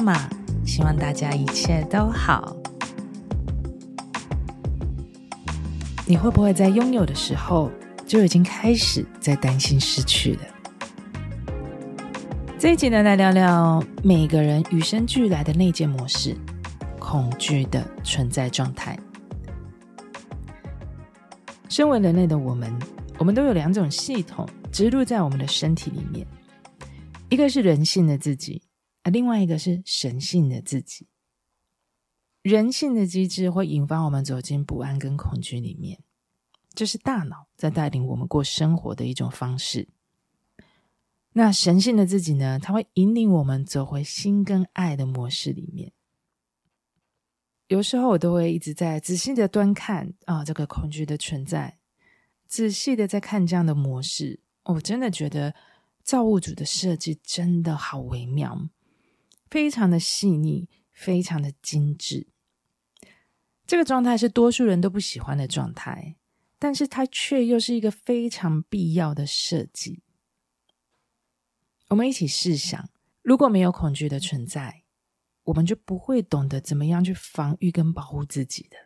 到不完美频道，我是夏玛，希望大家一切都好。你会不会在拥有的时候就已经开始在担心失去了？这一集呢，来聊聊每个人与生俱来的内建模式——恐惧的存在状态。身为人类的我们，我们都有两种系统植入在我们的身体里面。一个是人性的自己，而另外一个是神性的自己。人性的机制会引发我们走进不安跟恐惧里面，这是大脑在带领我们过生活的一种方式。那神性的自己呢？它会引领我们走回心跟爱的模式里面。有时候我都会一直在仔细的端看啊，这个恐惧的存在，仔细的在看这样的模式，我真的觉得。造物主的设计真的好微妙，非常的细腻，非常的精致。这个状态是多数人都不喜欢的状态，但是它却又是一个非常必要的设计。我们一起试想，如果没有恐惧的存在，我们就不会懂得怎么样去防御跟保护自己的。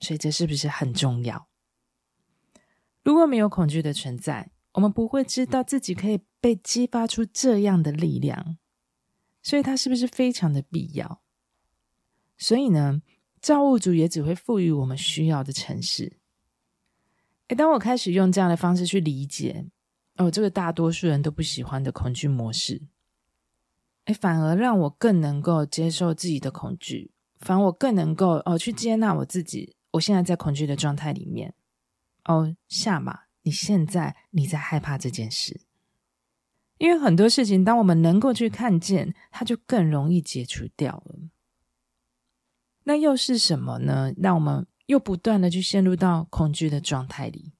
所以这是不是很重要？如果没有恐惧的存在，我们不会知道自己可以被激发出这样的力量，所以它是不是非常的必要？所以呢，造物主也只会赋予我们需要的城市。诶，当我开始用这样的方式去理解，哦，这个大多数人都不喜欢的恐惧模式，诶，反而让我更能够接受自己的恐惧，反而我更能够哦去接纳我自己，我现在在恐惧的状态里面，哦，下马。你现在你在害怕这件事，因为很多事情，当我们能够去看见，它就更容易解除掉了。那又是什么呢？让我们又不断的去陷入到恐惧的状态里。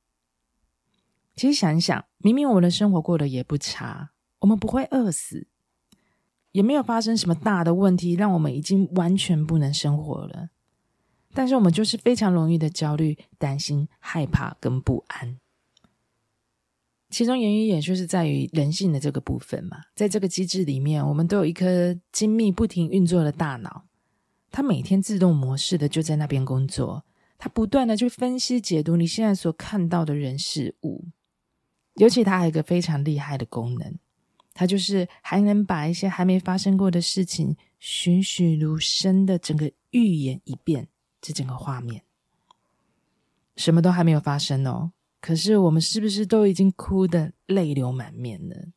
其实想一想，明明我们的生活过得也不差，我们不会饿死，也没有发生什么大的问题，让我们已经完全不能生活了。但是我们就是非常容易的焦虑、担心、害怕跟不安。其中原因也就是在于人性的这个部分嘛，在这个机制里面，我们都有一颗精密不停运作的大脑，它每天自动模式的就在那边工作，它不断的去分析解读你现在所看到的人事物，尤其它还有一个非常厉害的功能，它就是还能把一些还没发生过的事情栩栩如生的整个预演一遍，这整个画面，什么都还没有发生哦。可是我们是不是都已经哭得泪流满面了？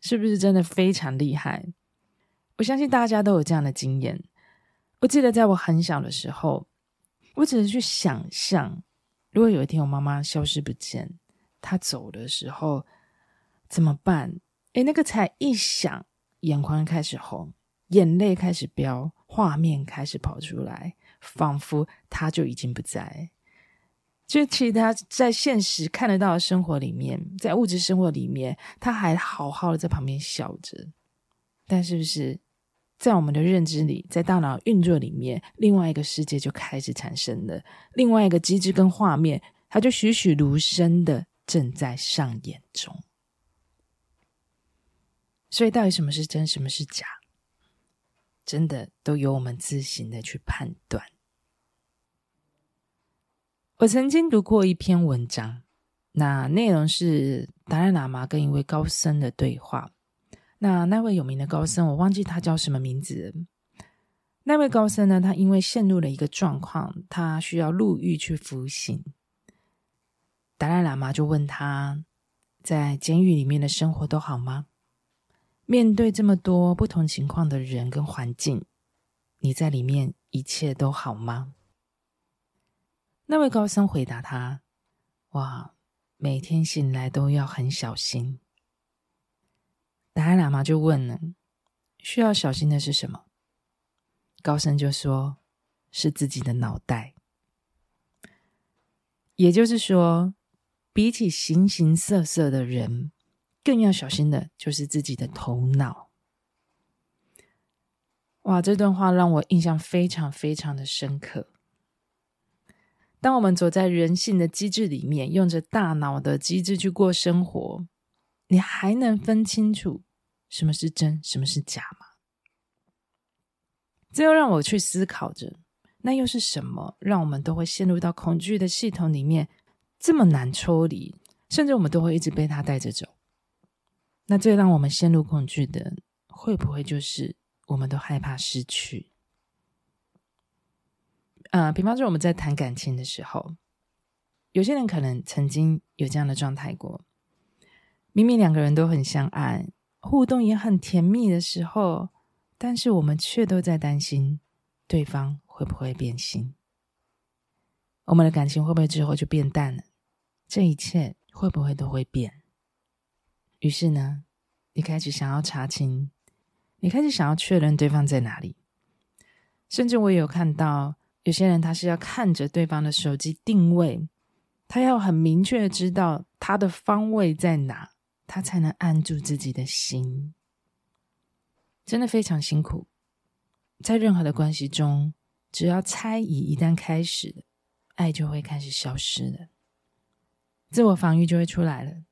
是不是真的非常厉害？我相信大家都有这样的经验。我记得在我很小的时候，我只是去想象，如果有一天我妈妈消失不见，她走的时候怎么办？诶，那个才一想，眼眶开始红，眼泪开始飙，画面开始跑出来，仿佛她就已经不在。就其实他在现实看得到的生活里面，在物质生活里面，他还好好的在旁边笑着。但是不是在我们的认知里，在大脑运作里面，另外一个世界就开始产生了，另外一个机制跟画面，它就栩栩如生的正在上演中。所以，到底什么是真，什么是假，真的都由我们自行的去判断。我曾经读过一篇文章，那内容是达赖喇嘛跟一位高僧的对话。那那位有名的高僧，我忘记他叫什么名字。那位高僧呢，他因为陷入了一个状况，他需要入狱去服刑。达赖喇嘛就问他，在监狱里面的生活都好吗？面对这么多不同情况的人跟环境，你在里面一切都好吗？那位高僧回答他：“哇，每天醒来都要很小心。”达赖喇嘛就问了：“需要小心的是什么？”高僧就说：“是自己的脑袋。”也就是说，比起形形色色的人，更要小心的就是自己的头脑。哇，这段话让我印象非常非常的深刻。当我们走在人性的机制里面，用着大脑的机制去过生活，你还能分清楚什么是真，什么是假吗？这又让我去思考着，那又是什么让我们都会陷入到恐惧的系统里面，这么难抽离，甚至我们都会一直被它带着走。那最让我们陷入恐惧的，会不会就是我们都害怕失去？呃，比方说我们在谈感情的时候，有些人可能曾经有这样的状态过，明明两个人都很相爱，互动也很甜蜜的时候，但是我们却都在担心对方会不会变心，我们的感情会不会之后就变淡了？这一切会不会都会变？于是呢，你开始想要查清，你开始想要确认对方在哪里，甚至我也有看到。有些人他是要看着对方的手机定位，他要很明确的知道他的方位在哪，他才能按住自己的心。真的非常辛苦，在任何的关系中，只要猜疑一旦开始，爱就会开始消失了，自我防御就会出来了。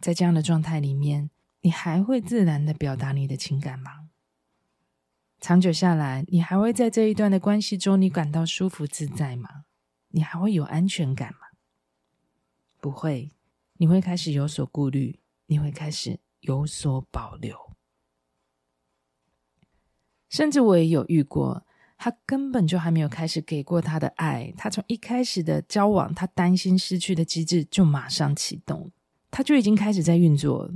在这样的状态里面，你还会自然的表达你的情感吗？长久下来，你还会在这一段的关系中，你感到舒服自在吗？你还会有安全感吗？不会，你会开始有所顾虑，你会开始有所保留，甚至我也有遇过，他根本就还没有开始给过他的爱，他从一开始的交往，他担心失去的机制就马上启动，他就已经开始在运作了。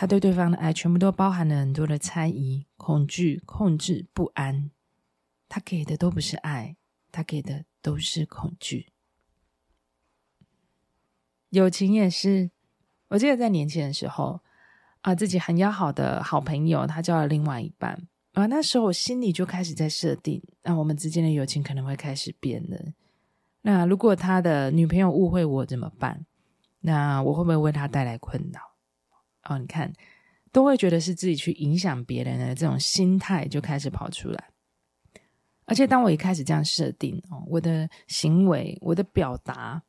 他对对方的爱全部都包含了很多的猜疑、恐惧、控制、不安。他给的都不是爱，他给的都是恐惧。友情也是，我记得在年轻的时候啊，自己很要好的好朋友，他交了另外一半啊，那时候我心里就开始在设定，那我们之间的友情可能会开始变了。那如果他的女朋友误会我怎么办？那我会不会为他带来困扰？哦，你看，都会觉得是自己去影响别人的这种心态就开始跑出来。而且，当我一开始这样设定，哦，我的行为、我的表达、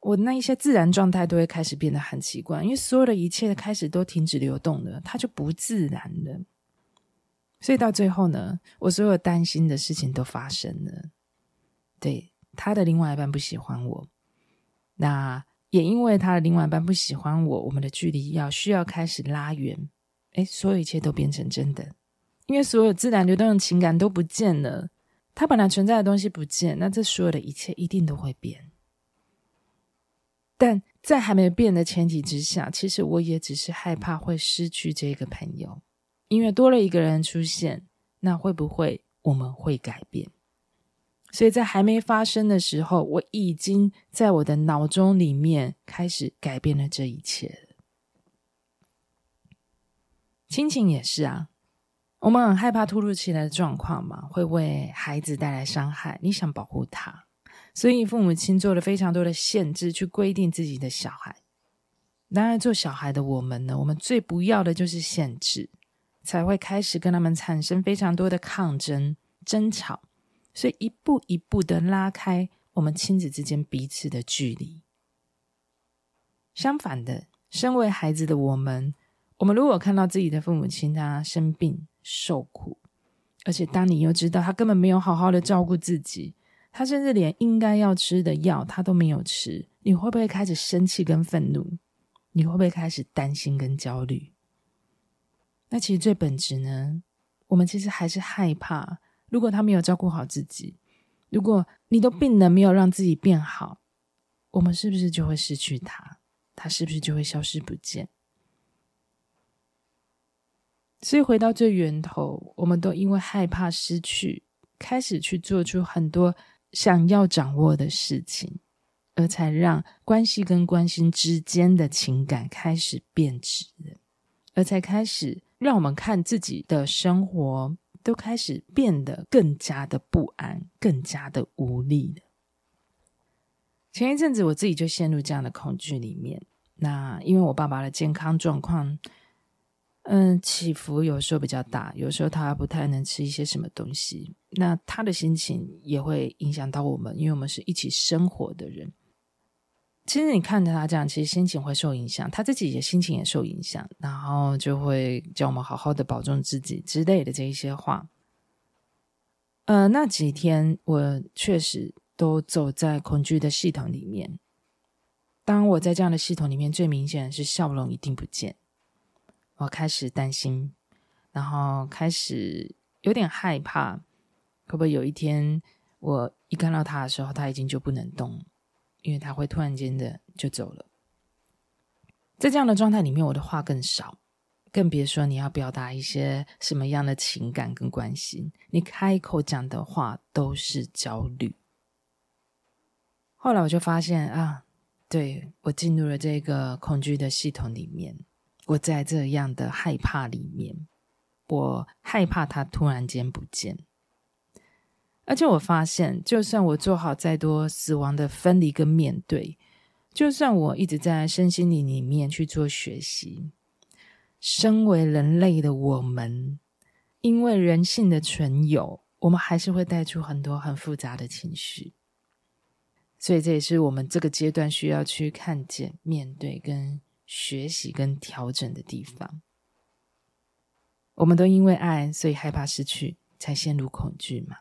我那一些自然状态都会开始变得很奇怪，因为所有的一切开始都停止流动了，它就不自然了。所以到最后呢，我所有担心的事情都发生了。对，他的另外一半不喜欢我，那。也因为他的另外一半不喜欢我，我们的距离要需要开始拉远，诶，所有一切都变成真的，因为所有自然流动的情感都不见了，它本来存在的东西不见，那这所有的一切一定都会变。但在还没有变的前提之下，其实我也只是害怕会失去这个朋友，因为多了一个人出现，那会不会我们会改变？所以在还没发生的时候，我已经在我的脑中里面开始改变了这一切。亲情也是啊，我们很害怕突如其来的状况嘛，会为孩子带来伤害。你想保护他，所以父母亲做了非常多的限制，去规定自己的小孩。当然，做小孩的我们呢，我们最不要的就是限制，才会开始跟他们产生非常多的抗争、争吵。所以一步一步的拉开我们亲子之间彼此的距离。相反的，身为孩子的我们，我们如果看到自己的父母亲他生病受苦，而且当你又知道他根本没有好好的照顾自己，他甚至连应该要吃的药他都没有吃，你会不会开始生气跟愤怒？你会不会开始担心跟焦虑？那其实最本质呢，我们其实还是害怕。如果他没有照顾好自己，如果你都病了没有让自己变好，我们是不是就会失去他？他是不是就会消失不见？所以回到最源头，我们都因为害怕失去，开始去做出很多想要掌握的事情，而才让关系跟关心之间的情感开始变质，而才开始让我们看自己的生活。都开始变得更加的不安，更加的无力了。前一阵子我自己就陷入这样的恐惧里面。那因为我爸爸的健康状况，嗯，起伏有时候比较大，有时候他不太能吃一些什么东西。那他的心情也会影响到我们，因为我们是一起生活的人。其实你看着他这样，其实心情会受影响，他自己的心情也受影响，然后就会叫我们好好的保重自己之类的这一些话。呃，那几天我确实都走在恐惧的系统里面。当我在这样的系统里面，最明显的是笑容一定不见。我开始担心，然后开始有点害怕，会不会有一天我一看到他的时候，他已经就不能动，因为他会突然间的就走了。在这样的状态里面，我的话更少。更别说你要表达一些什么样的情感跟关心，你开口讲的话都是焦虑。后来我就发现啊，对，我进入了这个恐惧的系统里面，我在这样的害怕里面，我害怕他突然间不见。而且我发现，就算我做好再多死亡的分离跟面对，就算我一直在身心灵里面去做学习。身为人类的我们，因为人性的存有，我们还是会带出很多很复杂的情绪。所以这也是我们这个阶段需要去看见、面对、跟学习、跟调整的地方。我们都因为爱，所以害怕失去，才陷入恐惧嘛。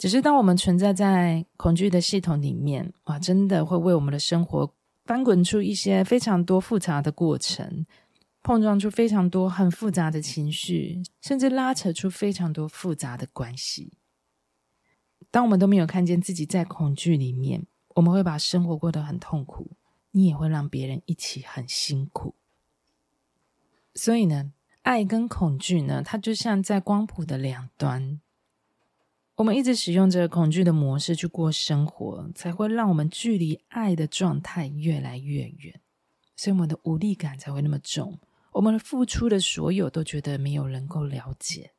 只是当我们存在在恐惧的系统里面，哇，真的会为我们的生活翻滚出一些非常多复杂的过程。碰撞出非常多很复杂的情绪，甚至拉扯出非常多复杂的关系。当我们都没有看见自己在恐惧里面，我们会把生活过得很痛苦，你也会让别人一起很辛苦。所以呢，爱跟恐惧呢，它就像在光谱的两端。我们一直使用着恐惧的模式去过生活，才会让我们距离爱的状态越来越远，所以我们的无力感才会那么重。我们付出的所有都觉得没有人够了解，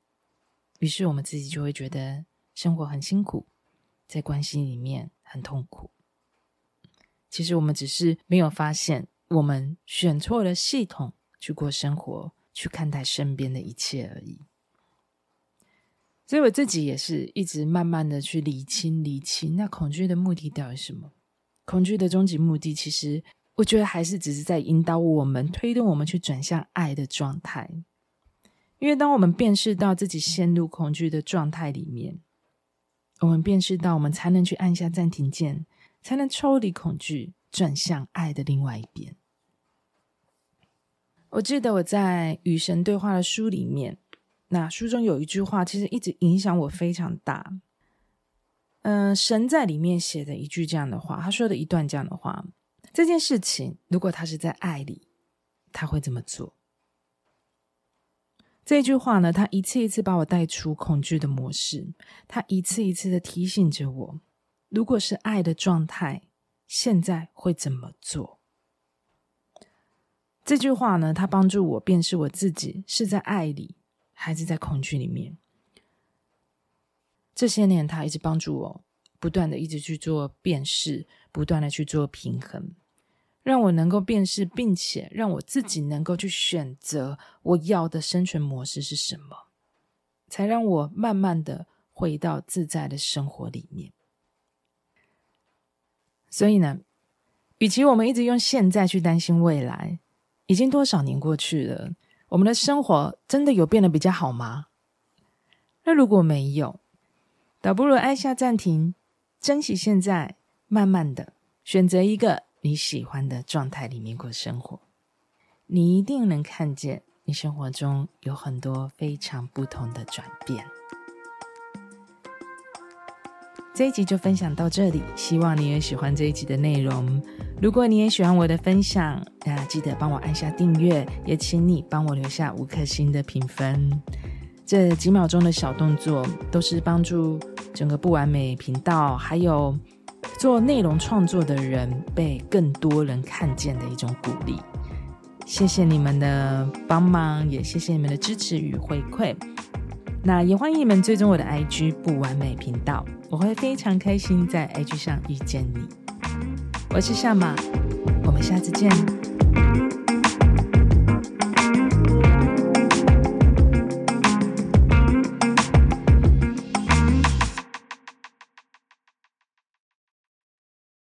于是我们自己就会觉得生活很辛苦，在关系里面很痛苦。其实我们只是没有发现，我们选错了系统去过生活，去看待身边的一切而已。所以我自己也是一直慢慢的去理清、理清，那恐惧的目的到底是什么？恐惧的终极目的其实。我觉得还是只是在引导我们，推动我们去转向爱的状态。因为当我们辨识到自己陷入恐惧的状态里面，我们辨识到，我们才能去按下暂停键，才能抽离恐惧，转向爱的另外一边。我记得我在《与神对话》的书里面，那书中有一句话，其实一直影响我非常大。嗯、神在里面写的一句这样的话，他说的一段这样的话。这件事情，如果他是在爱里，他会怎么做？这句话呢，他一次一次把我带出恐惧的模式，他一次一次的提醒着我，如果是爱的状态，现在会怎么做？这句话呢，他帮助我辨识我自己是在爱里，还是在恐惧里面。这些年，他一直帮助我，不断的一直去做辨识，不断的去做平衡。让我能够辨识，并且让我自己能够去选择我要的生存模式是什么，才让我慢慢的回到自在的生活里面。所以呢，与其我们一直用现在去担心未来，已经多少年过去了，我们的生活真的有变得比较好吗？那如果没有，倒不如按下暂停，珍惜现在，慢慢的选择一个。你喜欢的状态里面过生活，你一定能看见你生活中有很多非常不同的转变。这一集就分享到这里，希望你也喜欢这一集的内容。如果你也喜欢我的分享，那记得帮我按下订阅，也请你帮我留下五颗星的评分。这几秒钟的小动作，都是帮助整个不完美频道，还有。做内容创作的人被更多人看见的一种鼓励，谢谢你们的帮忙，也谢谢你们的支持与回馈。那也欢迎你们追踪我的 IG 不完美频道，我会非常开心在 IG 上遇见你。我是夏马，我们下次见。